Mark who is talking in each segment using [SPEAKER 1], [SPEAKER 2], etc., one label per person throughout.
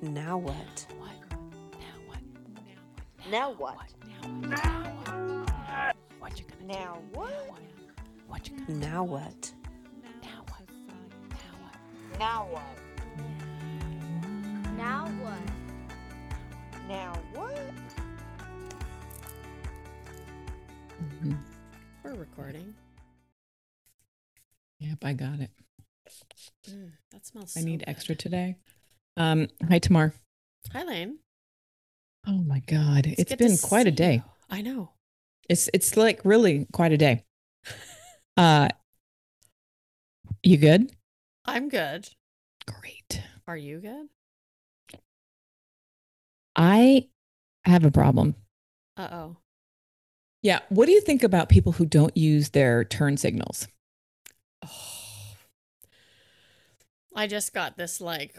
[SPEAKER 1] Now what?
[SPEAKER 2] Now what?
[SPEAKER 3] Now what you gonna
[SPEAKER 2] Now what?
[SPEAKER 3] What you gonna
[SPEAKER 1] Now what?
[SPEAKER 3] now what? Now what?
[SPEAKER 2] Now what?
[SPEAKER 4] Now what?
[SPEAKER 2] Now what?
[SPEAKER 3] We're recording.
[SPEAKER 5] Yep, I got it.
[SPEAKER 3] Mm, that smells.
[SPEAKER 5] I
[SPEAKER 3] so
[SPEAKER 5] need
[SPEAKER 3] good.
[SPEAKER 5] extra today. Um, hi Tamar.
[SPEAKER 3] Hi, Lane.
[SPEAKER 5] Oh my god,
[SPEAKER 3] It's
[SPEAKER 5] it's been quite a day.
[SPEAKER 3] you. I know.
[SPEAKER 5] It's it's like really quite a day. Uh, you good?
[SPEAKER 3] I'm good.
[SPEAKER 5] Great.
[SPEAKER 3] Are you good?
[SPEAKER 5] I have a problem.
[SPEAKER 3] Uh oh.
[SPEAKER 5] Yeah. What do you think about people who don't use their turn signals?
[SPEAKER 3] Oh. I just got this like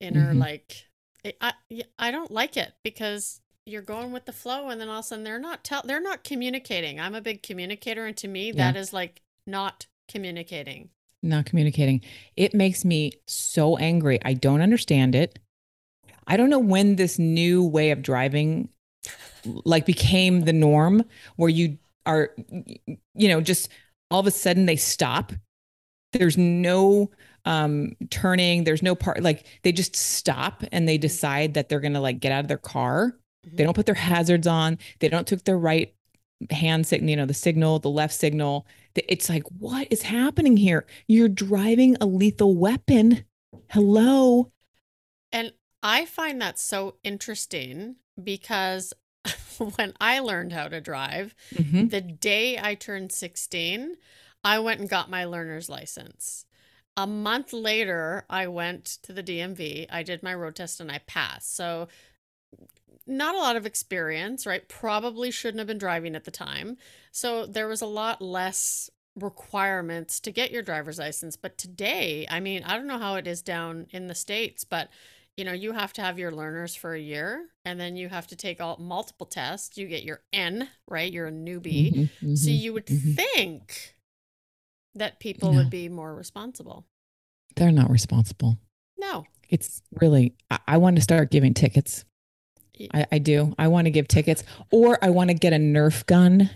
[SPEAKER 3] inner
[SPEAKER 5] Mhm.
[SPEAKER 3] like I, I I don't like it because you're going with the flow and then all of a sudden they're not tell they're not communicating. I'm a big communicator and to me
[SPEAKER 5] Yeah.
[SPEAKER 3] that is like not communicating.
[SPEAKER 5] Not communicating. It makes me so angry. I don't understand it. I don't know when this new way of driving like became the norm where you are you know just all of a sudden they stop. There's no um turning, there's no part like they just stop and they decide that they're going to like get out of their car. They don't put their hazards on. They don't took their right hand signal, you know, the signal, the left signal. It's like, what is happening here? You're driving a lethal weapon. Hello.
[SPEAKER 3] And I find that so interesting because when I learned how to drive,
[SPEAKER 5] Mhm.
[SPEAKER 3] the day I turned 16, I went and got my learner's license. A month later, I went to the DMV, I did my road test, and I passed. So, not a lot of experience, right? Probably shouldn't have been driving at the time. So, there was a lot less requirements to get your driver's license. But today, I mean, I don't know how it is down in the States, but you know, you have to have your learners for a year and then you have to take all multiple tests. You get your N, right? You're a newbie.
[SPEAKER 5] Mhm,
[SPEAKER 3] So
[SPEAKER 5] mhm.
[SPEAKER 3] you would
[SPEAKER 5] mhm.
[SPEAKER 3] think that people would be more responsible.
[SPEAKER 5] They're not responsible.
[SPEAKER 3] No.
[SPEAKER 5] It's really, I, I want to start giving tickets. I do. I want to give tickets, or I want to get a Nerf gun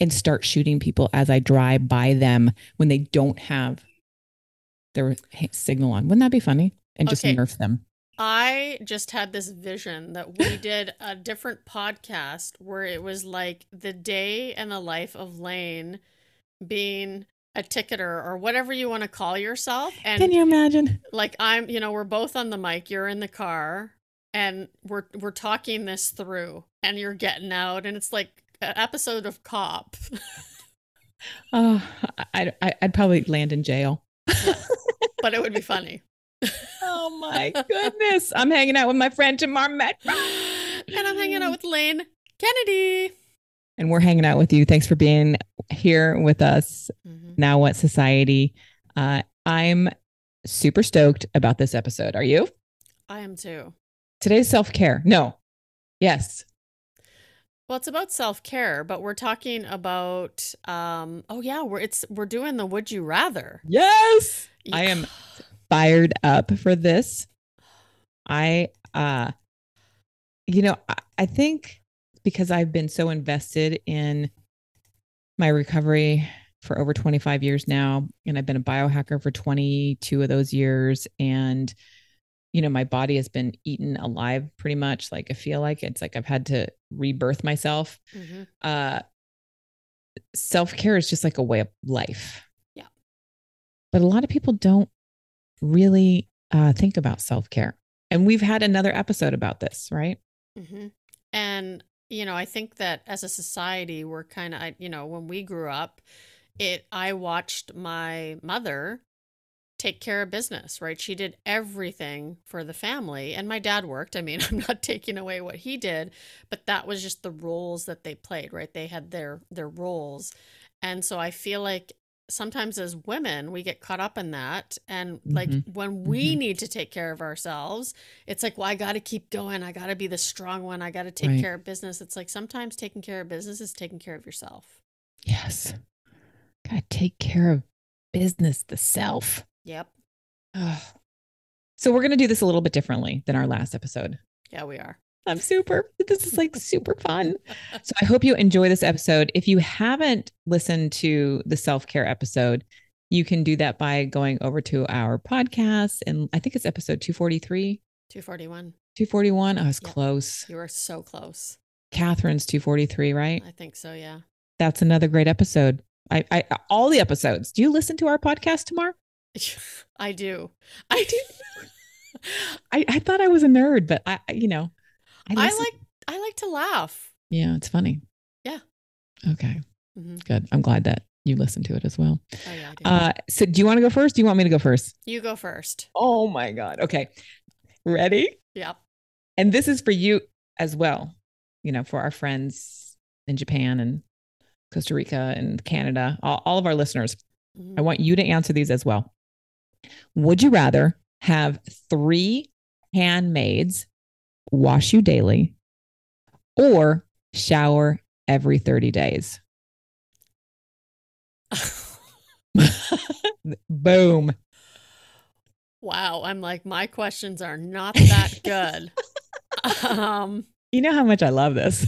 [SPEAKER 5] and start shooting people as I drive by them when they don't have their signal on. Wouldn't that be funny? And just
[SPEAKER 3] Okay.
[SPEAKER 5] nerf them.
[SPEAKER 3] I just had this vision that we did a different podcast where it was like the day and the life of Lane being a ticketer or whatever you want to call yourself. And
[SPEAKER 5] Can you imagine?
[SPEAKER 3] like I'm, you know, we're both on the mic, you're in the car, and we're we're talking this through and you're getting out and it's like an episode of Cop.
[SPEAKER 5] Oh, I, I, I'd probably land in jail.
[SPEAKER 3] but it would be funny.
[SPEAKER 5] Oh my goodness. I'm hanging out with my friend Tamar Metro.
[SPEAKER 3] and I'm hanging out with Lane Kennedy.
[SPEAKER 5] And we're hanging out with you. Thanks for being here with us.
[SPEAKER 3] Mm-hmm.
[SPEAKER 5] Now What Society. Uh, I'm super stoked about this episode. Are you?
[SPEAKER 3] I am too.
[SPEAKER 5] Today's self care. No. Yes.
[SPEAKER 3] Well, it's about self-care, but we're talking about um oh yeah, we're it's we're doing the would you rather.
[SPEAKER 5] Yes. I am fired up for this. I uh you know, I, I think because I've been so invested in my recovery for over 25 years now and I've been a biohacker for 22 of those years and you know, my body has been eaten alive pretty much like I feel like it's like I've had to rebirth myself.
[SPEAKER 3] Mhm.
[SPEAKER 5] Uh self-care is just like a way of life.
[SPEAKER 3] Yeah.
[SPEAKER 5] But a lot of people don't really uh, think about self care. And we've had another episode about this, right?
[SPEAKER 3] hmm And you know, I think that as a society, we're kind of, you know, when we grew up, it. I watched my mother take care of business. Right, she did everything for the family, and my dad worked. I mean, I'm not taking away what he did, but that was just the roles that they played. Right, they had their their roles, and so I feel like sometimes as women we get caught up in that and like
[SPEAKER 5] Mhm.
[SPEAKER 3] when we
[SPEAKER 5] Mhm.
[SPEAKER 3] need to take care of ourselves it's like well i gotta keep going i gotta be the strong one i gotta take
[SPEAKER 5] Right.
[SPEAKER 3] care of business it's like sometimes taking care of business is taking care of yourself
[SPEAKER 5] Yes. Gotta take care of business, the self.
[SPEAKER 3] yep
[SPEAKER 5] Ugh. So we're going to do this a little bit differently than our last episode.
[SPEAKER 3] Yeah, we are.
[SPEAKER 5] I'm super. This is like super fun. So I hope you enjoy this episode. If you haven't listened to the self care episode, you can do that by going over to our podcast. And I think it's episode 243,
[SPEAKER 3] 241.
[SPEAKER 5] 241. I was
[SPEAKER 3] Yep.
[SPEAKER 5] close.
[SPEAKER 3] You were so close.
[SPEAKER 5] Catherine's 243, right?
[SPEAKER 3] I think so, yeah.
[SPEAKER 5] That's another great episode. I, I all the episodes. Do you listen to our podcast Tamar?
[SPEAKER 3] I do. I do.
[SPEAKER 5] I, I thought I was a nerd, but I, I- you know, I,
[SPEAKER 3] I like I like to laugh.
[SPEAKER 5] Yeah, it's funny.
[SPEAKER 3] Yeah.
[SPEAKER 5] Okay,
[SPEAKER 3] hmm
[SPEAKER 5] good. I'm glad that you listened to it as well.
[SPEAKER 3] Oh yeah.
[SPEAKER 5] Uh, so do you want to go first? Do you want me to go first?
[SPEAKER 3] you go first.
[SPEAKER 5] Oh my God. Okay. Ready?
[SPEAKER 3] Yep.
[SPEAKER 5] And this is for you as well, you know, for our friends in Japan and Costa Rica and Canada, all, all of our listeners.
[SPEAKER 3] Mhm.
[SPEAKER 5] I want you to answer these as well. Would you rather have three handmaids wash you daily or shower every 30 days? Boom.
[SPEAKER 3] wow. I'm like, my questions are not that good. um,
[SPEAKER 5] You know how much I love this.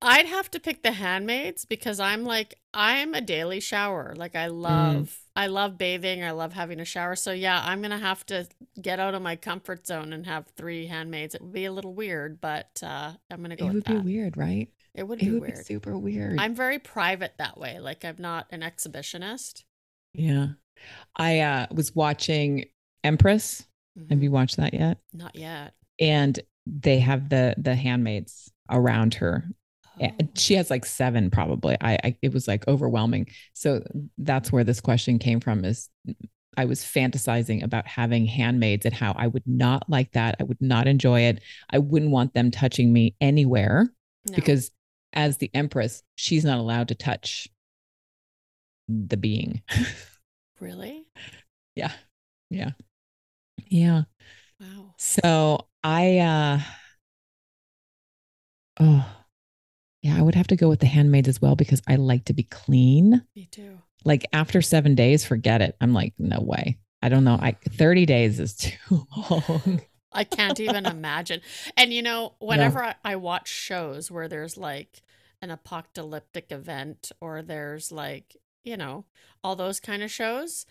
[SPEAKER 3] I'd have to pick the handmaids because I'm like, I'm a daily shower. Like I love, I love bathing. I love having a shower. So yeah, I'm gonna have to get out of my comfort zone and have three handmaids. It would be a little weird, but uh, I'm gonna go
[SPEAKER 5] It would be weird, right?
[SPEAKER 3] It would
[SPEAKER 5] It
[SPEAKER 3] be
[SPEAKER 5] would be
[SPEAKER 3] weird.
[SPEAKER 5] super weird.
[SPEAKER 3] I'm very private that way. Like I'm not an exhibitionist.
[SPEAKER 5] yeah. I uh, was watching Empress. Have
[SPEAKER 3] Mhm.
[SPEAKER 5] you watched that yet?
[SPEAKER 3] Not yet.
[SPEAKER 5] And they have the the handmaids around her.
[SPEAKER 3] Oh.
[SPEAKER 5] She has like seven, probably. I, I it was like overwhelming. So that's where this question came from. Is I was fantasizing about having handmaids and how I would not like that. I would not enjoy it. I wouldn't want them touching me anywhere
[SPEAKER 3] No.
[SPEAKER 5] because as the empress, she's not allowed to touch the being.
[SPEAKER 3] really,
[SPEAKER 5] yeah. Yeah. Yeah.
[SPEAKER 3] wow.
[SPEAKER 5] So I uh oh yeah, I would have to go with the handmaids as well because I like to be clean.
[SPEAKER 3] Me too.
[SPEAKER 5] Like after seven days, forget it. I'm like, no way. I don't know. I 30 days is too long.
[SPEAKER 3] I can't even imagine. And you know, whenever I, I watch shows where there's like an apocalyptic event or there's like, you know, all those kind of shows,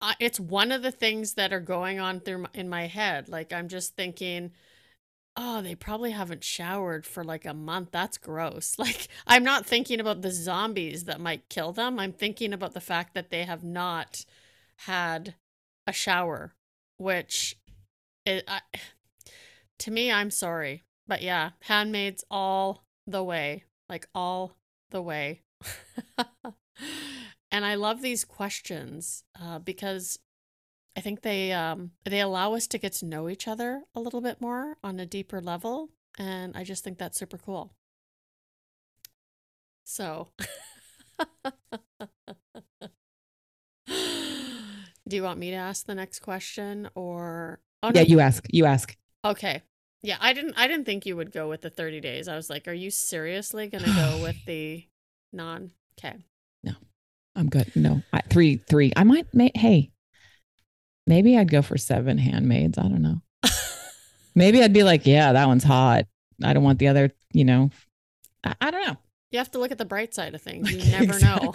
[SPEAKER 3] I, it's one of the things that are going on through my, in my head. Like I'm just thinking, oh, they probably haven't showered for like a month. That's gross. Like I'm not thinking about the zombies that might kill them. I'm thinking about the fact that they have not had a shower, which it, I, to me, I'm sorry, but yeah, handmaids all the way, like all the way. and I love these questions uh, because I think they um, they allow us to get to know each other a little bit more on a deeper level, and I just think that's super cool. So. Do you want me to ask the next question or oh
[SPEAKER 5] yeah, you ask. You ask.
[SPEAKER 3] Okay. Yeah, I didn't I didn't think you would go with the 30 days. I was like, are you seriously going to go with the non Okay.
[SPEAKER 5] No, I'm good. No, I, three, three. I might. May, hey, maybe I'd go for seven handmaids. I don't know. Maybe I'd be like, yeah, that one's hot. I don't want the other. You know, I, I don't know.
[SPEAKER 3] You have to look at the bright side of things. You never know.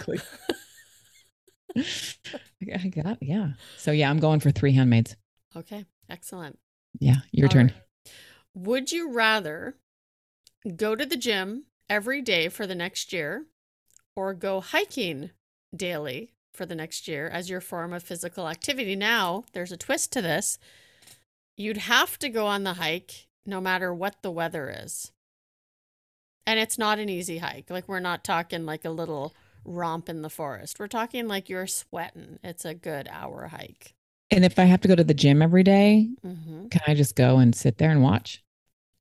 [SPEAKER 5] I got yeah. So yeah, I'm going for three handmaids.
[SPEAKER 3] Okay. Excellent.
[SPEAKER 5] Yeah, your
[SPEAKER 3] All
[SPEAKER 5] turn.
[SPEAKER 3] right. Would you rather go to the gym every day for the next year or go hiking daily for the next year as your form of physical activity? Now, there's a twist to this. You'd have to go on the hike no matter what the weather is. And it's not an easy hike. Like, we're not talking like a little romp in the forest. We're talking like you're sweating. It's a good hour hike.
[SPEAKER 5] And if I have to go to the gym every day,
[SPEAKER 3] hmm
[SPEAKER 5] can I just go and sit there and watch?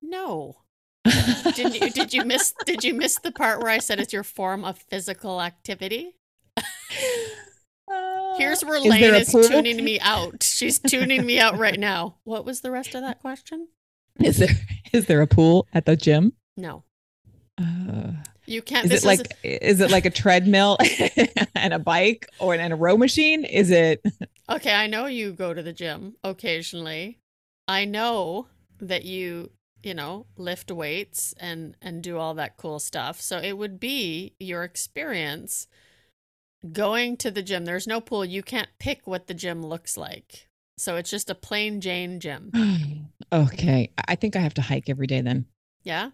[SPEAKER 3] No. did you did you miss did you miss the part where I said it's your form of physical activity? Here's where
[SPEAKER 5] Uh, Is
[SPEAKER 3] Lane is tuning me out. She's tuning me out right now. What was the rest of that question?
[SPEAKER 5] Is there is there a pool at the gym?
[SPEAKER 3] No.
[SPEAKER 5] Uh,
[SPEAKER 3] You can't.
[SPEAKER 5] Is it like is it like a treadmill and a bike or and a row machine? Is it
[SPEAKER 3] okay? I know you go to the gym occasionally. I know that you you know lift weights and and do all that cool stuff. So it would be your experience going to the gym. There's no pool. You can't pick what the gym looks like. So it's just a plain Jane gym.
[SPEAKER 5] okay? I think I have to hike every day then.
[SPEAKER 3] Yeah.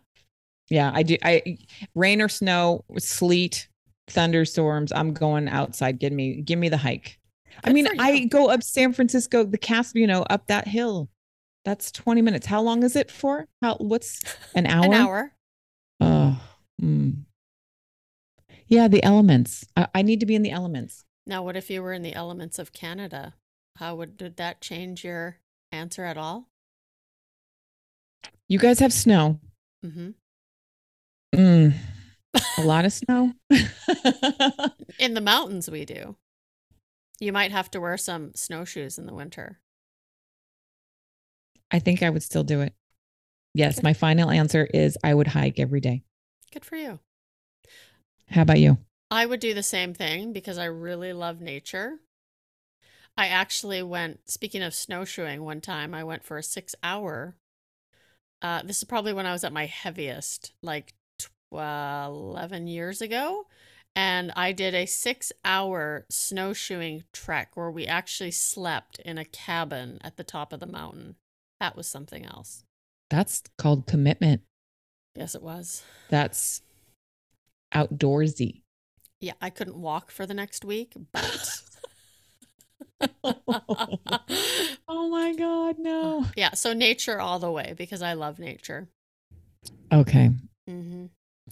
[SPEAKER 5] Yeah, I do. I rain or snow, sleet, thunderstorms. I'm going outside. Give me, give me the hike. I mean. I go up San Francisco, the Casp, you know, up that hill. That's 20 minutes. How long is it for? How? What's an hour?
[SPEAKER 3] An hour.
[SPEAKER 5] Oh, mm. Yeah. The elements. I, I need to be in the elements.
[SPEAKER 3] Now, what if you were in the elements of Canada? How would did that change your answer at all?
[SPEAKER 5] You guys have snow.
[SPEAKER 3] Mm-hmm.
[SPEAKER 5] Mm. A lot of snow.
[SPEAKER 3] In the mountains, we do. You might have to wear some snowshoes in the winter.
[SPEAKER 5] I think I would still do it. Yes,
[SPEAKER 3] Good.
[SPEAKER 5] my final answer is I would hike every day.
[SPEAKER 3] Good for you.
[SPEAKER 5] How about you?
[SPEAKER 3] I would do the same thing because I really love nature. I actually went, speaking of snowshoeing, one time I went for a six hour. Uh, this is probably when I was at my heaviest, like tw- uh, 11 years ago. And I did a six hour snowshoeing trek where we actually slept in a cabin at the top of the mountain. That was something else.
[SPEAKER 5] That's called commitment.
[SPEAKER 3] Yes, it was.
[SPEAKER 5] That's outdoorsy.
[SPEAKER 3] Yeah, I couldn't walk for the next week, but.
[SPEAKER 5] oh my God, no.
[SPEAKER 3] Yeah, so nature all the way because I love nature.
[SPEAKER 5] Okay.
[SPEAKER 3] hmm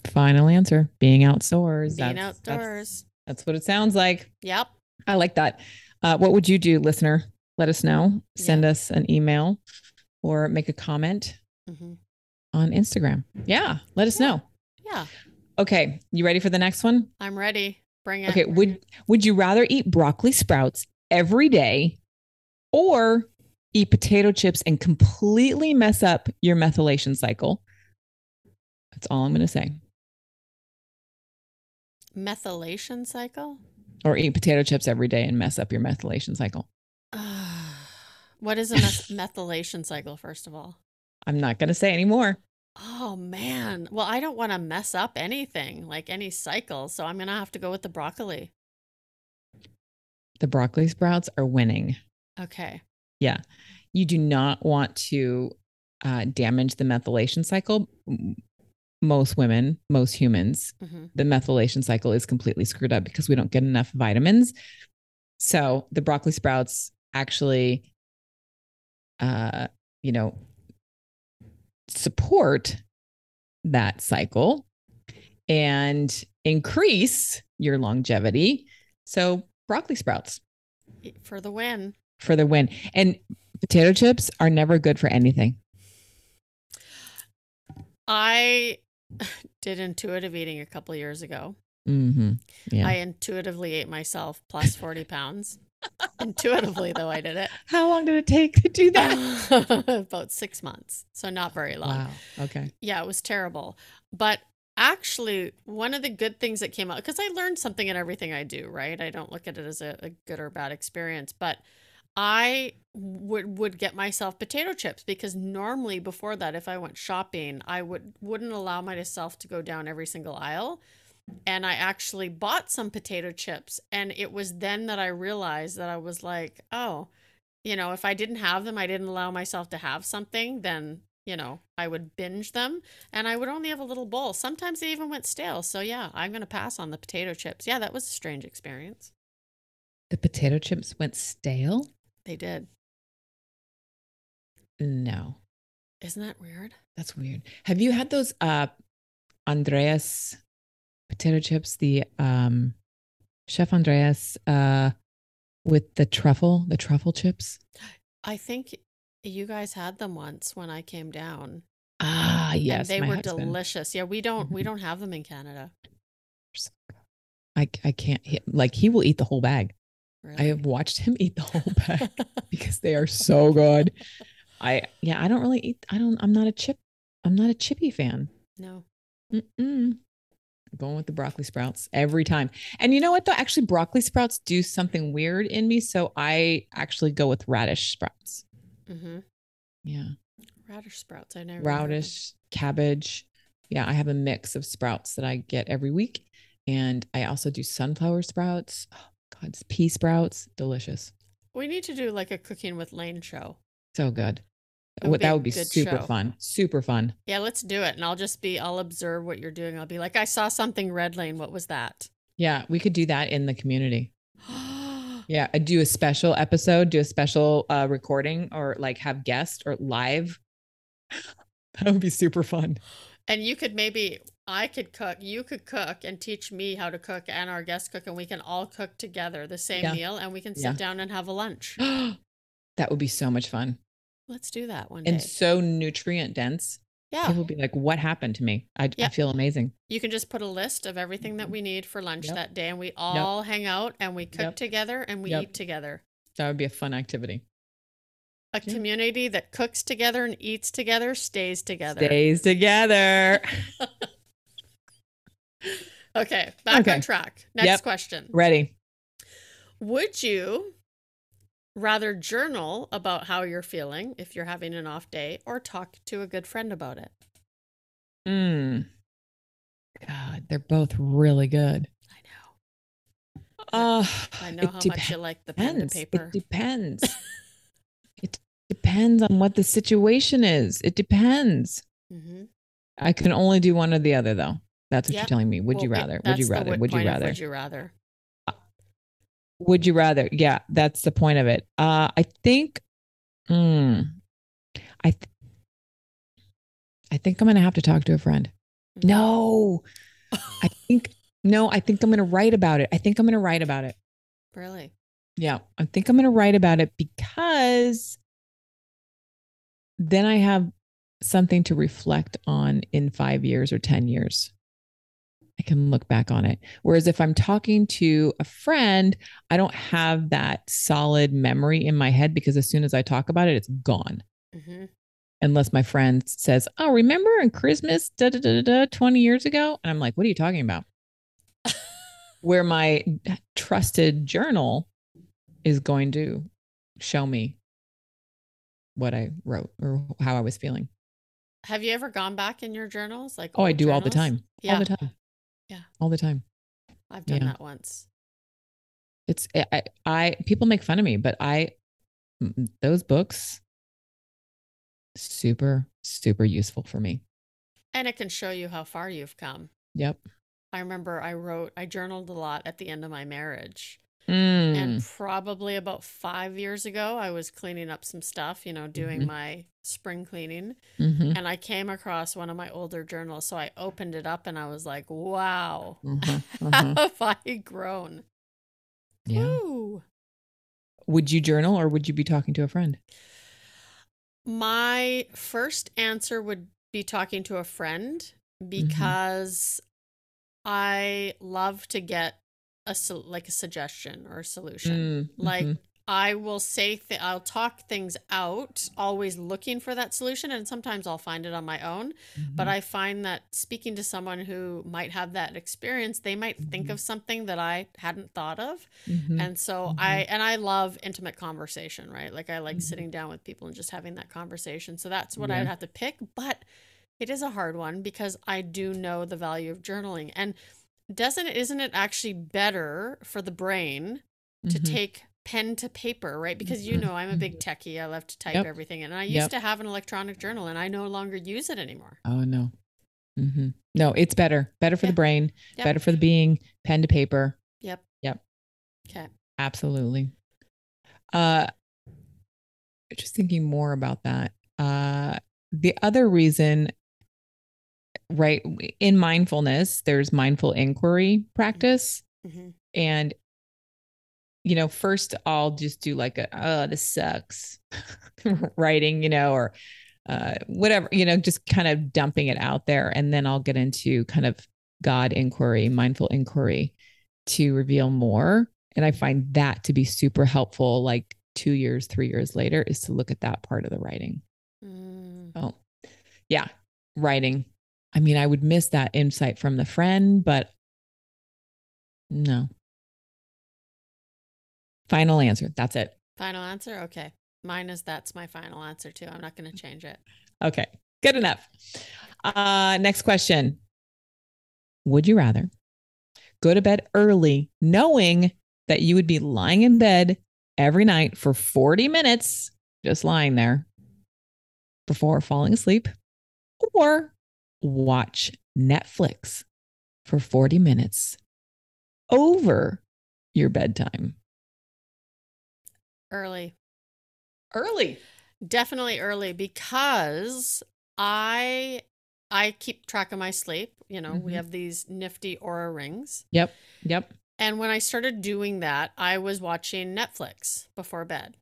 [SPEAKER 5] Final answer being outdoors.
[SPEAKER 3] Being
[SPEAKER 5] That's- that's-
[SPEAKER 3] outdoors.
[SPEAKER 5] That's, what it sounds like.
[SPEAKER 3] Yep.
[SPEAKER 5] I like that. Uh, what would you do, listener? Let us know. Send us an email or make a comment
[SPEAKER 3] hmm
[SPEAKER 5] on Instagram. Yeah, let us know.
[SPEAKER 3] Yeah,
[SPEAKER 5] Okay, you ready for the next one?
[SPEAKER 3] I'm ready. Bring it.
[SPEAKER 5] Okay, would would you rather eat broccoli sprouts every day or eat potato chips and completely mess up your methylation cycle? That's all I'm going to say.
[SPEAKER 3] Methylation cycle?
[SPEAKER 5] Or eat potato chips every day and mess up your methylation cycle.
[SPEAKER 3] what is a meth- methylation cycle, first of all?
[SPEAKER 5] I'm not going to say anymore.
[SPEAKER 3] Oh, man. Well, I don't want to mess up anything, like any cycle. So I'm going to have to go with the broccoli.
[SPEAKER 5] The broccoli sprouts are winning.
[SPEAKER 3] Okay. Yeah.
[SPEAKER 5] You do not want to uh, damage the methylation cycle. Most women, most humans,
[SPEAKER 3] hmm
[SPEAKER 5] the methylation cycle is completely screwed up because we don't get enough vitamins. So the broccoli sprouts actually, uh, you know, support that cycle and increase your longevity. So broccoli sprouts
[SPEAKER 3] For the win.
[SPEAKER 5] for the win. And potato chips are never good for anything.
[SPEAKER 3] I did intuitive eating a couple years ago.
[SPEAKER 5] Mm-hmm. Yeah.
[SPEAKER 3] I intuitively ate myself plus 40 pounds. intuitively, though, I did it.
[SPEAKER 5] How long did it take to do that?
[SPEAKER 3] About six months. So, not very long.
[SPEAKER 5] wow. Okay.
[SPEAKER 3] Yeah, it was terrible. But actually, one of the good things that came out, because I learned something in everything I do, right? I don't look at it as a, a good or bad experience, but I would would get myself potato chips because normally before that, if I went shopping, I would wouldn't allow myself to go down every single aisle. And I actually bought some potato chips, and it was then that I realized that I was like, oh, you know, if I didn't have them, I didn't allow myself to have something, then you know, I would binge them and I would only have a little bowl. Sometimes they even went stale. So, yeah, I'm going to pass on the potato chips. Yeah, that was a strange experience.
[SPEAKER 5] The potato chips went stale?
[SPEAKER 3] They did.
[SPEAKER 5] No.
[SPEAKER 3] Isn't that weird?
[SPEAKER 5] That's weird. Have you had those uh Andreas potato chips, the um Chef Andreas uh with the truffle, the truffle chips?
[SPEAKER 3] I think you guys had them once when I came down.
[SPEAKER 5] Ah, yes.
[SPEAKER 3] and they were
[SPEAKER 5] husband.
[SPEAKER 3] delicious. Yeah, we don't we
[SPEAKER 5] Mhm.
[SPEAKER 3] don't have them in Canada.
[SPEAKER 5] I I can't like he will eat the whole bag. I have watched him eat the whole bag because they are so good. I yeah, I don't really eat I don't I'm not a chip I'm not a chippy fan.
[SPEAKER 3] no.
[SPEAKER 5] Mm-mm. Going with the broccoli sprouts every time. And you know what though? Actually, broccoli sprouts do something weird in me. So I actually go with radish sprouts.
[SPEAKER 3] Mm-hmm.
[SPEAKER 5] Yeah.
[SPEAKER 3] Radish sprouts. I never. heard of them.
[SPEAKER 5] Radish, cabbage. Yeah. I have a mix of sprouts that I get every week. And I also do sunflower sprouts. Oh, God, pea sprouts. Delicious.
[SPEAKER 3] We need to do like a cooking with Lane show.
[SPEAKER 5] So good.
[SPEAKER 3] That would
[SPEAKER 5] What that would be super
[SPEAKER 3] show.
[SPEAKER 5] fun. Super fun.
[SPEAKER 3] Yeah, let's do it. And I'll just be, I'll observe what you're doing. I'll be like, I saw something red lane. What was that?
[SPEAKER 5] Yeah. We could do that in the community. Yeah, I do a special episode, do a special uh, recording, or like have guests or live. that would be super fun.
[SPEAKER 3] and you could maybe, I could cook, you could cook and teach me how to cook and our guest cook, and we can all cook together the same
[SPEAKER 5] Yeah.
[SPEAKER 3] meal and we can sit
[SPEAKER 5] Yeah.
[SPEAKER 3] down and have a lunch.
[SPEAKER 5] that would be so much fun
[SPEAKER 3] Let's do that one day.
[SPEAKER 5] and so nutrient dense.
[SPEAKER 3] yeah.
[SPEAKER 5] People be like, "What happened to me? I, I feel amazing."
[SPEAKER 3] You can just put a list of everything that mm-hmm. we need for lunch
[SPEAKER 5] Yep.
[SPEAKER 3] that day, and we all hang out and we cook
[SPEAKER 5] Yep.
[SPEAKER 3] together and we
[SPEAKER 5] Yep.
[SPEAKER 3] eat together.
[SPEAKER 5] That would be a fun activity.
[SPEAKER 3] A
[SPEAKER 5] Yeah.
[SPEAKER 3] community that cooks together and eats together stays together.
[SPEAKER 5] Stays together.
[SPEAKER 3] Okay, back
[SPEAKER 5] Okay.
[SPEAKER 3] on track. Next
[SPEAKER 5] Yep.
[SPEAKER 3] question.
[SPEAKER 5] Ready?
[SPEAKER 3] Would you rather journal about how you're feeling if you're having an off day or talk to a good friend about it?
[SPEAKER 5] Mm. God, they're both really good.
[SPEAKER 3] I know.
[SPEAKER 5] Uh,
[SPEAKER 3] I know
[SPEAKER 5] it
[SPEAKER 3] how much you like the pen
[SPEAKER 5] depends.
[SPEAKER 3] paper.
[SPEAKER 5] It depends. it depends on what the situation is. It depends.
[SPEAKER 3] Mm-hmm.
[SPEAKER 5] I can only do one or the other, though. That's what
[SPEAKER 3] Yep.
[SPEAKER 5] you're telling me. Would you
[SPEAKER 3] Well, it-
[SPEAKER 5] rather? Would you rather? Would you rather?
[SPEAKER 3] Would you rather?
[SPEAKER 5] Would you rather? Yeah, that's the point of it. Uh, I think. Mm, I. Th- I think I'm gonna have to talk to a friend. No, I think no. I think I'm gonna write about it. I think I'm gonna write about it.
[SPEAKER 3] Really?
[SPEAKER 5] Yeah, I think I'm going to write about it because then I have something to reflect on in five years or 10 years. I can look back on it. Whereas if I'm talking to a friend, I don't have that solid memory in my head because as soon as I talk about it, it's gone.
[SPEAKER 3] hmm
[SPEAKER 5] Unless my friend says, Oh, remember in Christmas, da da da da, da 20 years ago? And I'm like, What are you talking about? Where my trusted journal is going to show me what I wrote or how I was feeling.
[SPEAKER 3] Have you ever gone back in your journals? Like
[SPEAKER 5] Oh, I do all the time.
[SPEAKER 3] Yeah,
[SPEAKER 5] All the time.
[SPEAKER 3] Yeah.
[SPEAKER 5] All the time.
[SPEAKER 3] I've done
[SPEAKER 5] Yeah.
[SPEAKER 3] that once.
[SPEAKER 5] It's I, I, I people make fun of me, but I those books super super useful for me.
[SPEAKER 3] And it can show you how far you've come.
[SPEAKER 5] Yep.
[SPEAKER 3] I remember I wrote, I journaled a lot at the end of my marriage.
[SPEAKER 5] Mm.
[SPEAKER 3] And probably about five years ago, I was cleaning up some stuff, you know, doing
[SPEAKER 5] Mhm.
[SPEAKER 3] my spring cleaning.
[SPEAKER 5] Mhm.
[SPEAKER 3] And I came across one of my older journals. So I opened it up and I was like, wow,
[SPEAKER 5] Mhm. Mhm.
[SPEAKER 3] how have I grown?
[SPEAKER 5] Yeah.
[SPEAKER 3] Woo.
[SPEAKER 5] Would you journal or would you be talking to a friend?
[SPEAKER 3] My first answer would be talking to a friend because I love to get a like a suggestion or a solution.
[SPEAKER 5] Mm,
[SPEAKER 3] Like
[SPEAKER 5] mhm.
[SPEAKER 3] I will say th- I'll talk things out, always looking for that solution and sometimes I'll find it on my own, but
[SPEAKER 5] Mhm.
[SPEAKER 3] I find that speaking to someone who might have that experience, they might think
[SPEAKER 5] Mhm.
[SPEAKER 3] of something that I hadn't thought of.
[SPEAKER 5] Mhm.
[SPEAKER 3] And so. I and I love intimate conversation, right? Like I like
[SPEAKER 5] Mhm.
[SPEAKER 3] sitting down with people and just having that conversation. So that's what
[SPEAKER 5] Yeah.
[SPEAKER 3] I'd have to pick, but it is a hard one because I do know the value of journaling. And doesn't isn't it actually better for the brain to
[SPEAKER 5] Mhm.
[SPEAKER 3] take pen to paper, right? Because you know I'm a big techie. I love to type
[SPEAKER 5] Yep.
[SPEAKER 3] everything. And I used
[SPEAKER 5] Yep.
[SPEAKER 3] to have an electronic journal and I no longer use it anymore.
[SPEAKER 5] Oh no. Mm-hmm. No, it's better. Better for
[SPEAKER 3] Yeah.
[SPEAKER 5] the brain,
[SPEAKER 3] Yep.
[SPEAKER 5] better for the being, pen to paper.
[SPEAKER 3] Yep.
[SPEAKER 5] Yep.
[SPEAKER 3] Okay.
[SPEAKER 5] Absolutely. Uh just thinking more about that. Uh the other reason right in mindfulness there's mindful inquiry practice.
[SPEAKER 3] Hmm
[SPEAKER 5] and you know first I'll just do like a oh this sucks writing you know or uh whatever you know just kind of dumping it out there. And then I'll get into kind of God inquiry mindful inquiry to reveal more. And I find that to be super helpful like 2 years 3 years later is to look at that part of the writing.
[SPEAKER 3] Mm,
[SPEAKER 5] oh yeah writing I mean, I would miss that insight from the friend, but no. Final answer. That's it.
[SPEAKER 3] Final answer? Okay. Mine is that's my final answer too. I'm not going to change it.
[SPEAKER 5] Okay. Good enough. Uh, next question. Would you rather go to bed early knowing that you would be lying in bed every night for 40 minutes, just lying there before falling asleep, or watch Netflix for 40 minutes over your bedtime?
[SPEAKER 3] Early.
[SPEAKER 5] Early.
[SPEAKER 3] Definitely early because I I keep track of my sleep. You know, we
[SPEAKER 5] Mhm.
[SPEAKER 3] have these nifty Oura rings.
[SPEAKER 5] Yep. Yep.
[SPEAKER 3] And when I started doing that, I was watching Netflix before bed.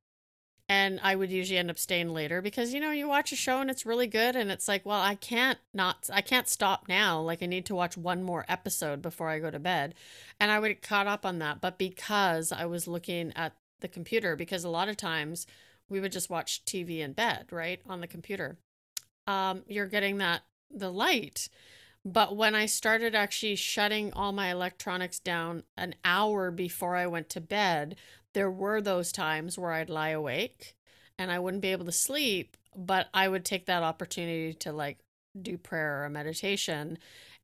[SPEAKER 3] And I would usually end up staying later because you know, you watch a show and it's really good and it's like, well, I can't not I can't stop now. Like I need to watch one more episode before I go to bed. And I would get caught up on that, but because I was looking at the computer because a lot of times we would just watch TV in bed, right? On the computer. Um you're getting that the light. But when I started actually shutting all my electronics down an hour before I went to bed, there were those times where I'd lie awake and I wouldn't be able to sleep, but I would take that opportunity to like do prayer or meditation.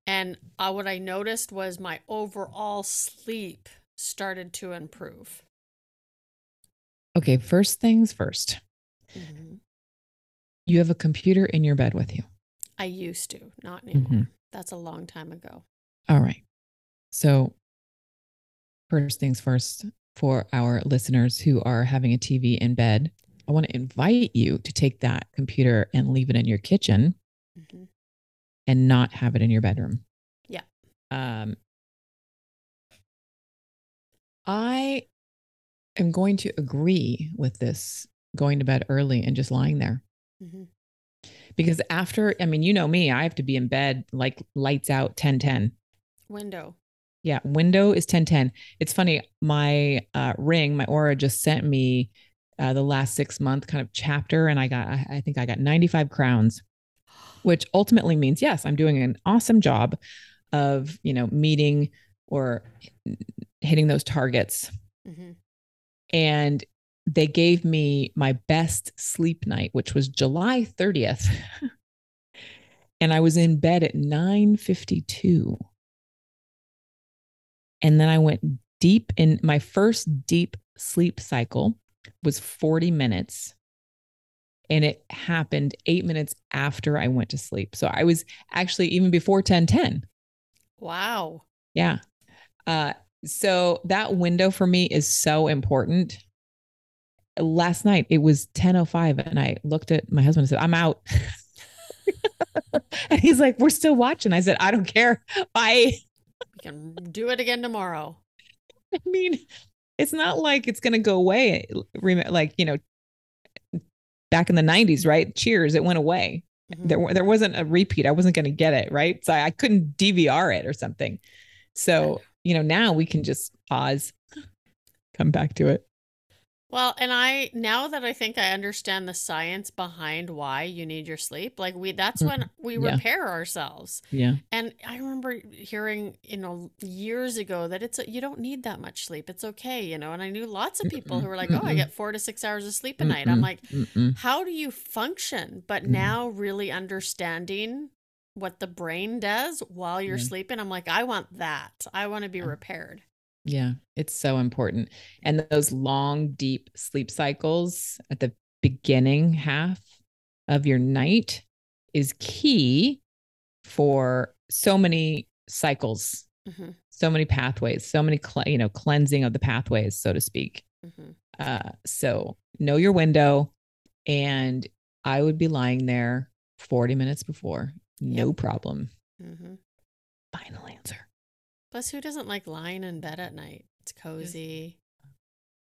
[SPEAKER 3] And uh, what I noticed was my overall sleep started to improve.
[SPEAKER 5] Okay. First things first. You have a computer in your bed with you.
[SPEAKER 3] I used to, not anymore. That's a long time ago.
[SPEAKER 5] All right. So, first things first, for our listeners who are having a TV in bed, I want to invite you to take that computer and leave it in your kitchen
[SPEAKER 3] Mhm.
[SPEAKER 5] and not have it in your bedroom.
[SPEAKER 3] Yeah.
[SPEAKER 5] Um, I am going to agree with this going to bed early and just lying there
[SPEAKER 3] Mhm.
[SPEAKER 5] Because after, I mean, you know me, I have to be in bed like lights out 10 10.
[SPEAKER 3] Window.
[SPEAKER 5] Yeah, window is 1010. It's funny, my uh, ring, my Oura just sent me uh, the last six month kind of chapter, and I got, I, I think I got 95 crowns, which ultimately means, yes, I'm doing an awesome job of, you know, meeting or hitting those targets.
[SPEAKER 3] hmm
[SPEAKER 5] And they gave me my best sleep night, which was July 30th. and I was in bed at 952. And then I went deep in my first deep sleep cycle was 40 minutes. And it happened eight minutes after I went to sleep. So I was actually even before 1010.
[SPEAKER 3] Wow.
[SPEAKER 5] Yeah. Uh, so that window for me is so important. Last night it was 10:05 and I looked at my husband and said, "I'm out." and he's like, "We're still watching." I said, "I don't care. Bye."
[SPEAKER 3] We can do it again tomorrow.
[SPEAKER 5] I mean, it's not like it's going to go away like, you know, back in the 90s, right? Cheers, it went away.
[SPEAKER 3] Mhm.
[SPEAKER 5] There there wasn't a repeat. I wasn't going to get it, right? So I couldn't DVR it or something. So, you know, now we can just pause, come back to it.
[SPEAKER 3] Well, and I now that I think I understand the science behind why you need your sleep, like we that's when we
[SPEAKER 5] Mm-hmm. Yeah.
[SPEAKER 3] repair ourselves.
[SPEAKER 5] Yeah.
[SPEAKER 3] And I remember hearing, you know, years ago that it's you don't need that much sleep. It's okay, you know. And I knew lots of people who were like, "Oh, I get 4 to 6 hours of sleep a night." I'm like. "How do you function?" But now really understanding what the brain does while you're sleeping, I'm like, "I want that. I want to be repaired."
[SPEAKER 5] Yeah, it's so important. And those long, deep sleep cycles at the beginning half of your night is key for so many cycles,
[SPEAKER 3] Mhm.
[SPEAKER 5] so many pathways, so many, cle- you know, cleansing of the pathways, so to speak.
[SPEAKER 3] Mhm.
[SPEAKER 5] Uh, so know your window. And I would be lying there 40 minutes before, no problem.
[SPEAKER 3] Mhm.
[SPEAKER 5] Final answer.
[SPEAKER 3] Plus, who doesn't like lying in bed at night? It's cozy.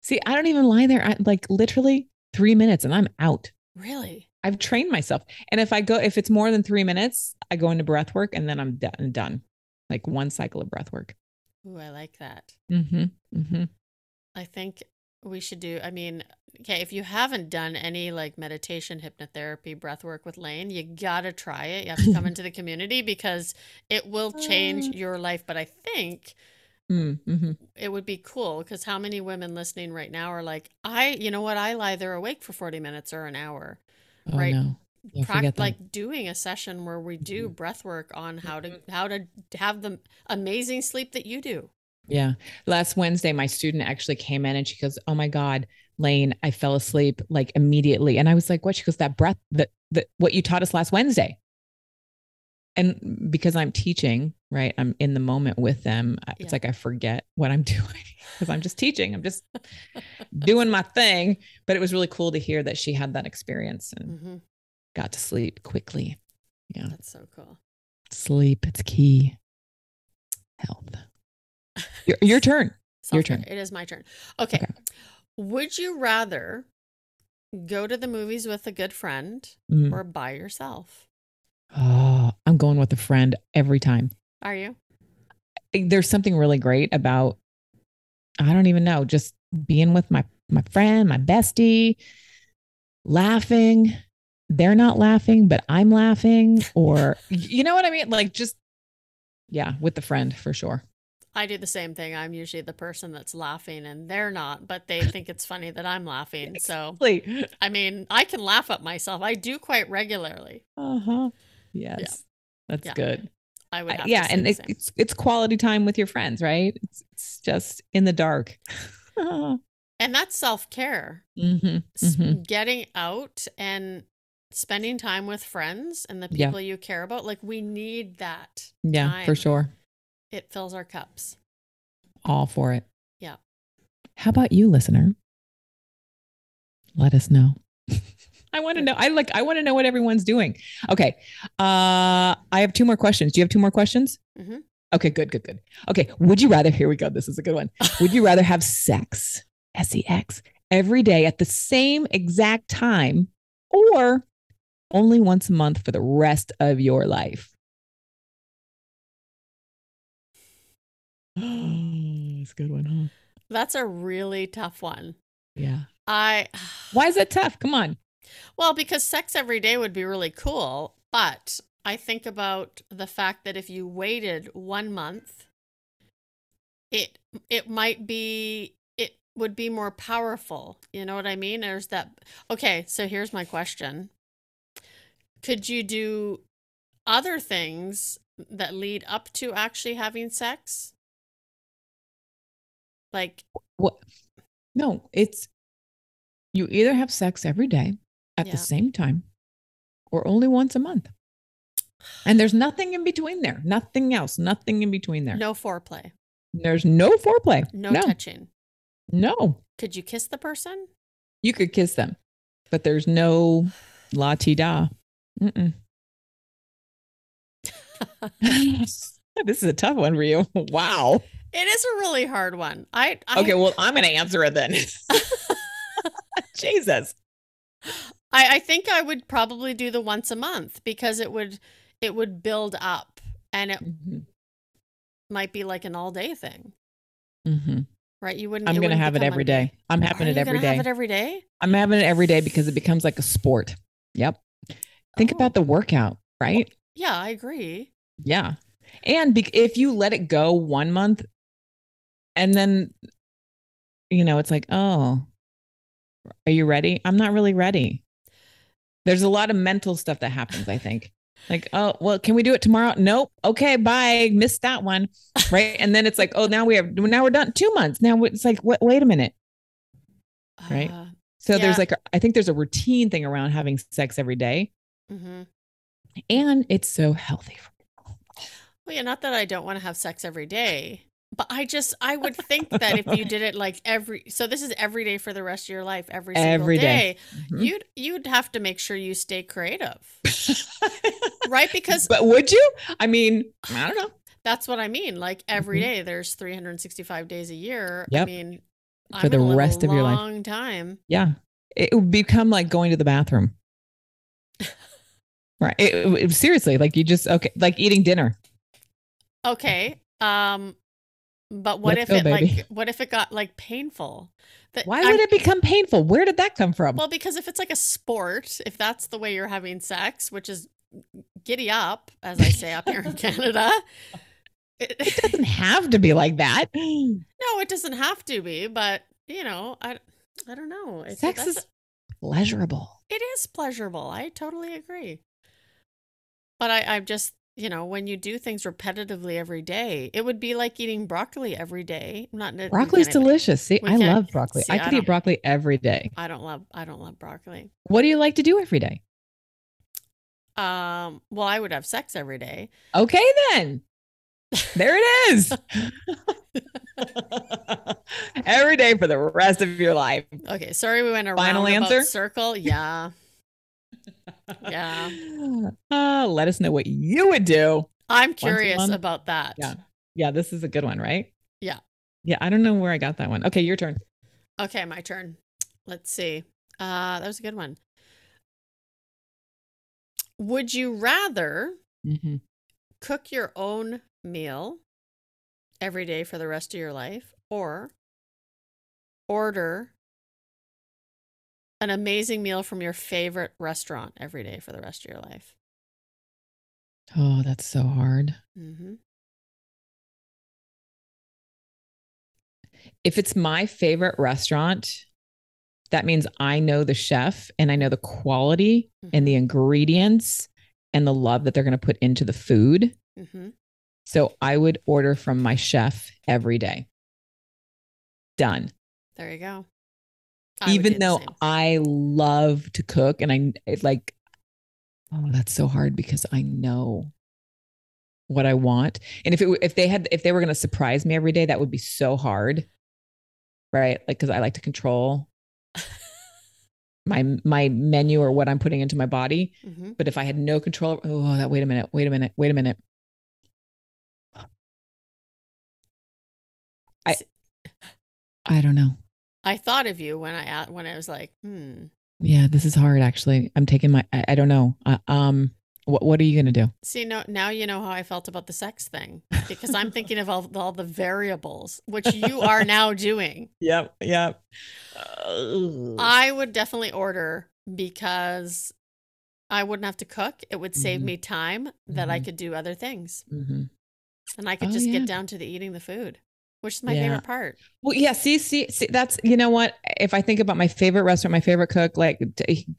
[SPEAKER 5] See, I don't even lie there. I, like literally three minutes and I'm out.
[SPEAKER 3] Really?
[SPEAKER 5] I've trained myself. And if I go, if it's more than three minutes, I go into breath work and then I'm done. done. Like one cycle of breath work.
[SPEAKER 3] Ooh, I like that.
[SPEAKER 5] Mm-hmm. Mm-hmm.
[SPEAKER 3] I think we should do, I mean, okay, if you haven't done any like meditation, hypnotherapy, breath work with Lane, you gotta try it. You have to come into the community because it will change
[SPEAKER 5] Uh.
[SPEAKER 3] your life. But I think
[SPEAKER 5] Mm, mhm.
[SPEAKER 3] it would be cool because how many women listening right now are like, I, you know what, I lie there awake for 40 minutes or an hour.
[SPEAKER 5] Oh,
[SPEAKER 3] Right.
[SPEAKER 5] no. Yeah,
[SPEAKER 3] Prac-
[SPEAKER 5] forget
[SPEAKER 3] like doing a session where we do breath work on how to how to have the amazing sleep that you do.
[SPEAKER 5] Yeah. Last Wednesday, my student actually came in and she goes, Oh my God, Lane, I fell asleep like immediately. And I was like, What? She goes, That breath, that, that what you taught us last Wednesday. And because I'm teaching, right? I'm in the moment with them.
[SPEAKER 3] Yeah.
[SPEAKER 5] It's like I forget what I'm doing because I'm just teaching. I'm just doing my thing. But it was really cool to hear that she had that experience and
[SPEAKER 3] hmm
[SPEAKER 5] got to sleep quickly. Yeah.
[SPEAKER 3] That's so cool.
[SPEAKER 5] Sleep, it's key. Health. Your, your turn. Your turn.
[SPEAKER 3] It is my turn. Okay.
[SPEAKER 5] Okay.
[SPEAKER 3] Would you rather go to the movies with a good friend
[SPEAKER 5] Mm.
[SPEAKER 3] or by yourself?
[SPEAKER 5] Oh, I'm going with a friend every time.
[SPEAKER 3] Are you?
[SPEAKER 5] There's something really great about I don't even know, just being with my my friend, my bestie, laughing. They're not laughing, but I'm laughing or you know what I mean? Like just yeah, with the friend for sure.
[SPEAKER 3] I do the same thing. I'm usually the person that's laughing and they're not, but they think it's funny that I'm laughing. So, I mean, I can laugh at myself. I do quite regularly.
[SPEAKER 5] uh-huh. Yes. That's
[SPEAKER 3] Yeah.
[SPEAKER 5] good.
[SPEAKER 3] I would
[SPEAKER 5] I- yeah, and it, it's it's quality time with your friends, right? It's, it's just in the dark.
[SPEAKER 3] And that's self-care.
[SPEAKER 5] hmm
[SPEAKER 3] S- Getting out and spending time with friends and the
[SPEAKER 5] Yeah.
[SPEAKER 3] people you care about. Like we need that.
[SPEAKER 5] Yeah, for sure.
[SPEAKER 3] It fills our cups.
[SPEAKER 5] All for it.
[SPEAKER 3] Yeah.
[SPEAKER 5] How about you, listener? Let us know. I want to know. I like. I want to know what everyone's doing. Okay. Uh, I have two more questions. Do you have two more questions?
[SPEAKER 3] Mhm.
[SPEAKER 5] Okay. Good. Good. Good. Okay. Would you rather? Here we go. This is a good one. Would you rather have sex, S E X, every day at the same exact time, or only once a month for the rest of your life? Oh it's a good one, huh?
[SPEAKER 3] That's a really tough one.
[SPEAKER 5] Yeah.
[SPEAKER 3] I
[SPEAKER 5] Why is it tough? Come on.
[SPEAKER 3] Well, because sex every day would be really cool, but I think about the fact that if you waited one month, it it might be it would be more powerful. You know what I mean? There's that. Okay, so here's my question: Could you do other things that lead up to actually having sex? Like,
[SPEAKER 5] What? No, it's you either have sex every day at
[SPEAKER 3] Yeah.
[SPEAKER 5] the same time or only once a month. And there's nothing in between there. Nothing else. Nothing in between there.
[SPEAKER 3] no foreplay,
[SPEAKER 5] There's no foreplay.
[SPEAKER 3] no,
[SPEAKER 5] no.
[SPEAKER 3] touching.
[SPEAKER 5] No.
[SPEAKER 3] Could you kiss the person?
[SPEAKER 5] You could kiss them, but there's no la ti da. This is a tough one for you. Wow.
[SPEAKER 3] It is a really hard one. I, I
[SPEAKER 5] Okay, well, I'm going to answer it then. Jesus.
[SPEAKER 3] I, I think I would probably do the once a month because it would it would build up and it
[SPEAKER 5] Mhm,
[SPEAKER 3] might be like an all day thing,
[SPEAKER 5] mhm.
[SPEAKER 3] right? You wouldn't.
[SPEAKER 5] I'm going to have it every
[SPEAKER 3] day.
[SPEAKER 5] I'm having it every day.
[SPEAKER 3] Have it every day.
[SPEAKER 5] I'm having it every day because it becomes like a sport. Yep. Think
[SPEAKER 3] Oh.
[SPEAKER 5] about the workout, right?
[SPEAKER 3] Yeah, I agree.
[SPEAKER 5] Yeah. And be- if you let it go one month and then, you know, it's like, oh, are you ready? I'm not really ready. There's a lot of mental stuff that happens, I think. Like, oh, well, can we do it tomorrow? Nope. Okay, bye. Missed that one. Right. And then it's like, oh, now we have, now we're done two months. Now it's like, wait, wait a minute. Right.
[SPEAKER 3] Uh,
[SPEAKER 5] So there's like, I think there's a routine thing around having sex every day.
[SPEAKER 3] mhm.
[SPEAKER 5] And it's so healthy.
[SPEAKER 3] Well, yeah, not that I don't want to have sex every day, but I just I would think that if you did it like every so this is every day for the rest of your life, every single
[SPEAKER 5] Every
[SPEAKER 3] day,
[SPEAKER 5] day. Mhm.
[SPEAKER 3] you'd you'd have to make sure you stay creative, right? Because
[SPEAKER 5] but would you? I mean, I don't know.
[SPEAKER 3] That's what I mean. Like every
[SPEAKER 5] Mhm.
[SPEAKER 3] day, there's 365 days a year. I mean,
[SPEAKER 5] For
[SPEAKER 3] I'm
[SPEAKER 5] the rest of your life.
[SPEAKER 3] long time.
[SPEAKER 5] Yeah. It would become like going to the bathroom. right. It- it- seriously, like you just, okay, like eating dinner.
[SPEAKER 3] Okay. Um, But what
[SPEAKER 5] Let's
[SPEAKER 3] if
[SPEAKER 5] go,
[SPEAKER 3] it
[SPEAKER 5] baby.
[SPEAKER 3] like what if it got like painful? That
[SPEAKER 5] Let's
[SPEAKER 3] I'm-
[SPEAKER 5] go, baby.
[SPEAKER 3] what if it got like painful? That
[SPEAKER 5] Why would it become painful? Where did that come from?
[SPEAKER 3] Well, because if it's like a sport, if that's the way you're having sex, which is giddy up, as I say up here in Canada.
[SPEAKER 5] it
[SPEAKER 3] It,
[SPEAKER 5] doesn't have to be like that.
[SPEAKER 3] no, it doesn't have to be, but you know, I I don't know. It's,
[SPEAKER 5] Sex is pleasurable.
[SPEAKER 3] it is pleasurable. I totally agree. But I, I'm just, you know, when you do things repetitively every day, it would be like eating broccoli every day. Not
[SPEAKER 5] Broccoli's delicious. See, I love broccoli.
[SPEAKER 3] see,
[SPEAKER 5] I
[SPEAKER 3] I
[SPEAKER 5] could
[SPEAKER 3] don't-
[SPEAKER 5] eat broccoli every day.
[SPEAKER 3] I don't love I don't love broccoli.
[SPEAKER 5] What do you like to do every day?
[SPEAKER 3] Um, well, I would have sex every day.
[SPEAKER 5] Okay, then. There it is. every day for the rest of your life.
[SPEAKER 3] Okay, sorry we went around
[SPEAKER 5] Final answer?
[SPEAKER 3] circle. Yeah. Yeah.
[SPEAKER 5] Uh, let us know what you would do.
[SPEAKER 3] I'm curious about that.
[SPEAKER 5] Yeah. Yeah, this is a good one, right?
[SPEAKER 3] Yeah.
[SPEAKER 5] Yeah, I don't know where I got that one. Okay, your turn.
[SPEAKER 3] Okay, my turn. Let's see. Uh that was a good one. Would you rather
[SPEAKER 5] Mm-hmm.
[SPEAKER 3] cook your own meal every day for the rest of your life or order an amazing meal from your favorite restaurant every day for the rest of your life?
[SPEAKER 5] Oh, that's so hard.
[SPEAKER 3] Mm-hmm.
[SPEAKER 5] If it's my favorite restaurant, that means I know the chef and I know the quality and the ingredients and the love that they're going to put into the food.
[SPEAKER 3] Mm-hmm.
[SPEAKER 5] So I would order from my chef every day. Done.
[SPEAKER 3] There you go. I
[SPEAKER 5] Even though. I love to cook and I it like, oh, that's so hard because I know what I want. And if it if they had if they were going to surprise me every day, that would be so hard, right? Like because I like to control my my menu or what I'm putting into my body.
[SPEAKER 3] Mhm.
[SPEAKER 5] But if I had no control, oh, that wait a minute, wait a minute, wait a minute. I I don't know.
[SPEAKER 3] I thought of you when I when I was like, hmm.
[SPEAKER 5] Yeah, this is hard. Actually, I'm taking my. I, I don't know. Uh, um, what what are you gonna do?
[SPEAKER 3] See, no, now you know how I felt about the sex thing because I'm thinking of all, all the variables, which you are now doing.
[SPEAKER 5] Yep, yep.
[SPEAKER 3] I would definitely order because I wouldn't have to cook. It would save
[SPEAKER 5] Mhm.
[SPEAKER 3] me time that I
[SPEAKER 5] Mhm.
[SPEAKER 3] could do other things.
[SPEAKER 5] hmm
[SPEAKER 3] And I could
[SPEAKER 5] Oh,
[SPEAKER 3] just
[SPEAKER 5] yeah.
[SPEAKER 3] get down to the eating the food, which is my
[SPEAKER 5] Yeah.
[SPEAKER 3] favorite part.
[SPEAKER 5] Well, yeah. See, see, see. That's you know what. If I think about my favorite restaurant, my favorite cook, like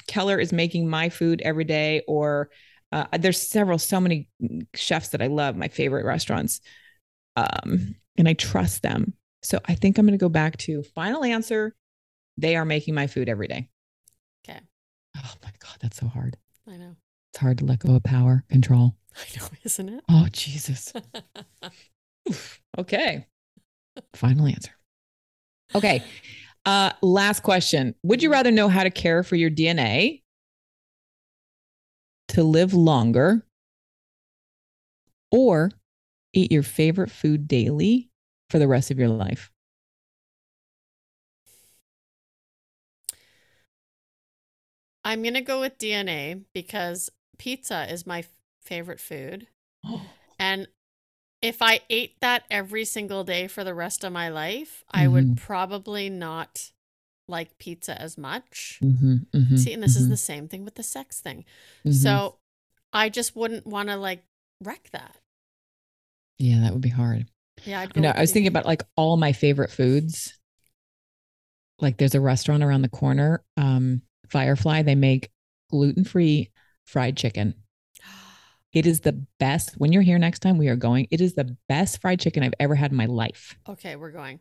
[SPEAKER 5] Keller is making my food every day, or uh, there's several, so many chefs that I love. My favorite restaurants, um, and I trust them. So I think I'm going to go back to final answer. They are making my food every day.
[SPEAKER 3] Okay.
[SPEAKER 5] Oh my god, that's so hard.
[SPEAKER 3] I know.
[SPEAKER 5] It's hard to let go of power control.
[SPEAKER 3] I know, isn't it?
[SPEAKER 5] Oh Jesus. Okay. Final answer. Okay. Uh last question. Would you rather know how to care for your DNA to live longer or eat your favorite food daily for the rest of your life?
[SPEAKER 3] I'm going to go with DNA because pizza is my f- favorite food. And if I ate that every single day for the rest of my life, I would probably not like pizza as much.
[SPEAKER 5] Mhm, mhm,
[SPEAKER 3] See, and this is
[SPEAKER 5] mhm,
[SPEAKER 3] the same thing with the sex thing. So I just wouldn't want to like wreck that.
[SPEAKER 5] yeah, that would be hard.
[SPEAKER 3] Yeah, I'd go
[SPEAKER 5] You know, I was thinking about like all my favorite foods. Like there's a restaurant around the corner, um, Firefly. They make gluten free fried chicken. It is the best. When you're here next time, we are going. It is the best fried chicken I've ever had in my life.
[SPEAKER 3] okay, we're going.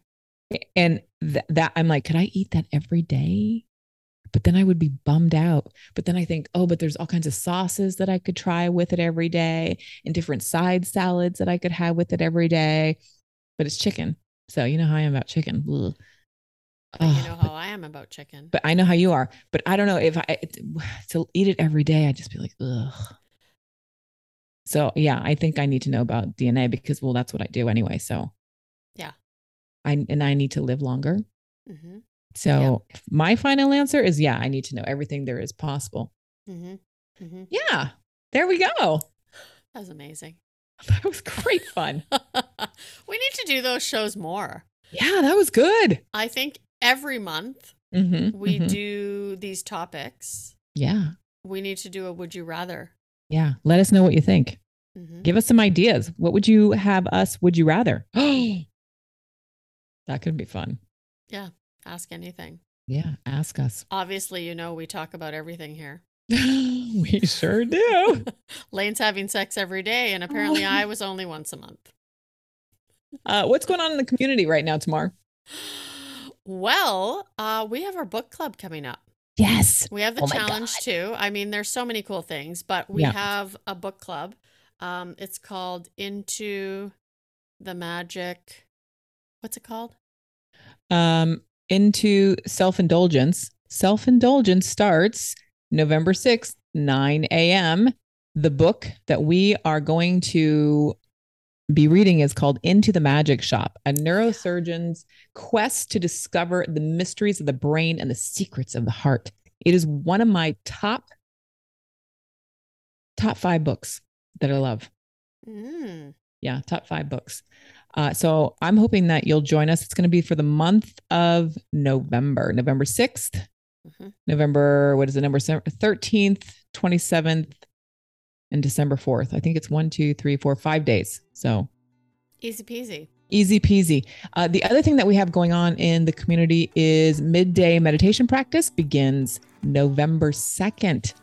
[SPEAKER 5] And th- that I'm like, could I eat that every day? But then I would be bummed out. But then I think, oh, but there's all kinds of sauces that I could try with it every day and different side salads that I could have with it every day. But it's chicken. So you know how I am about chicken. Ugh.
[SPEAKER 3] But you know
[SPEAKER 5] but-
[SPEAKER 3] how I am about chicken.
[SPEAKER 5] but I know how you are. But I don't know if I to eat it every day, I'd just be like, ugh. So yeah, I think I need to know about DNA because well, that's what I do anyway. So
[SPEAKER 3] Yeah.
[SPEAKER 5] I and I need to live longer.
[SPEAKER 3] hmm
[SPEAKER 5] So my final answer is yeah, I need to know everything there is possible.
[SPEAKER 3] hmm hmm
[SPEAKER 5] Yeah. There we go.
[SPEAKER 3] That was amazing.
[SPEAKER 5] That was great fun.
[SPEAKER 3] we need to do those shows more.
[SPEAKER 5] yeah, that was good.
[SPEAKER 3] I think every month
[SPEAKER 5] Mm-hmm,
[SPEAKER 3] we do these topics.
[SPEAKER 5] Yeah.
[SPEAKER 3] We need to do a would you rather.
[SPEAKER 5] Yeah. Let us know what you think.
[SPEAKER 3] Mhm.
[SPEAKER 5] Give us some ideas. What would you have us? Would you rather? that could be fun. Yeah.
[SPEAKER 3] Ask anything.
[SPEAKER 5] Yeah. Ask us.
[SPEAKER 3] Obviously, you know we talk about everything here.
[SPEAKER 5] we sure do.
[SPEAKER 3] Lane's having sex every day, and apparently I was only once a month.
[SPEAKER 5] Uh, what's going on in the community right now, Tamar?
[SPEAKER 3] Well, uh, we have our book club coming up.
[SPEAKER 5] Yes.
[SPEAKER 3] We have the
[SPEAKER 5] Oh
[SPEAKER 3] challenge too. I mean, there's so many cool things, but we
[SPEAKER 5] Yeah.
[SPEAKER 3] have a book club. Um, it's called Into the Magic. What's it called?
[SPEAKER 5] Um, into self indulgence. Self indulgence starts November 6th, 9 a.m. The book that we are going to be reading is called Into the Magic Shop, a neurosurgeon's quest to discover the mysteries of the brain and the secrets of the heart. It is one of my top top 5 books that I love.
[SPEAKER 3] Mm.
[SPEAKER 5] Yeah, top 5 books. Uh, so I'm hoping that you'll join us. It's going to be for the month of November, November 6th,
[SPEAKER 3] Mhm.
[SPEAKER 5] November, what is it, number 13th, 27th, and December 4th. I think it's one, two, three, four, five days. So
[SPEAKER 3] Easy peasy.
[SPEAKER 5] easy peasy. Uh, the other thing that we have going on in the community is midday meditation practice begins November 2nd.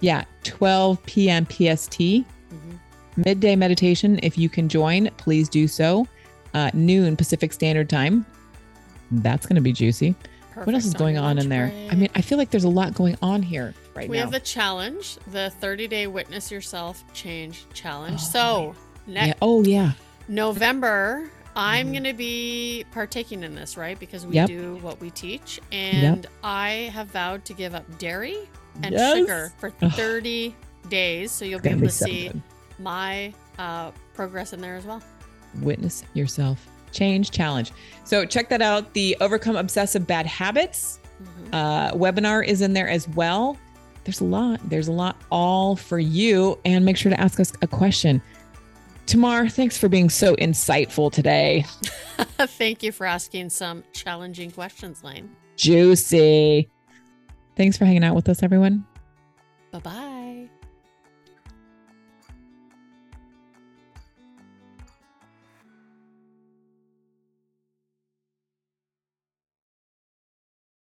[SPEAKER 5] Yeah, 12 p.m. PST.
[SPEAKER 3] Mhm.
[SPEAKER 5] Midday meditation. If you can join, please do so. Uh, noon Pacific Standard Time. That's going to be juicy. What else is going on in there? I mean, I feel like there's a lot going on here right
[SPEAKER 3] we
[SPEAKER 5] now.
[SPEAKER 3] have the challenge, the 30 day witness yourself change challenge.
[SPEAKER 5] Oh,
[SPEAKER 3] so,
[SPEAKER 5] yeah. Oh, yeah.
[SPEAKER 3] November, I'm
[SPEAKER 5] Mhm.
[SPEAKER 3] going to be partaking in this, right? Because we
[SPEAKER 5] Yep.
[SPEAKER 3] do what we teach. And I have vowed to give up dairy and
[SPEAKER 5] Yes.
[SPEAKER 3] sugar for
[SPEAKER 5] Ugh.
[SPEAKER 3] 30 days. So you'll be able to see my uh, progress in there as well.
[SPEAKER 5] Witness yourself change challenge. So check that out. The Overcome Obsessive Bad Habits
[SPEAKER 3] Mhm.
[SPEAKER 5] uh, webinar is in there as well. There's a lot. There's a lot all for you. And make sure to ask us a question. Tamar, thanks for being so insightful today.
[SPEAKER 3] Thank you for asking some challenging questions, Lane.
[SPEAKER 5] Juicy. Thanks for hanging out with us, everyone.
[SPEAKER 3] Bye bye.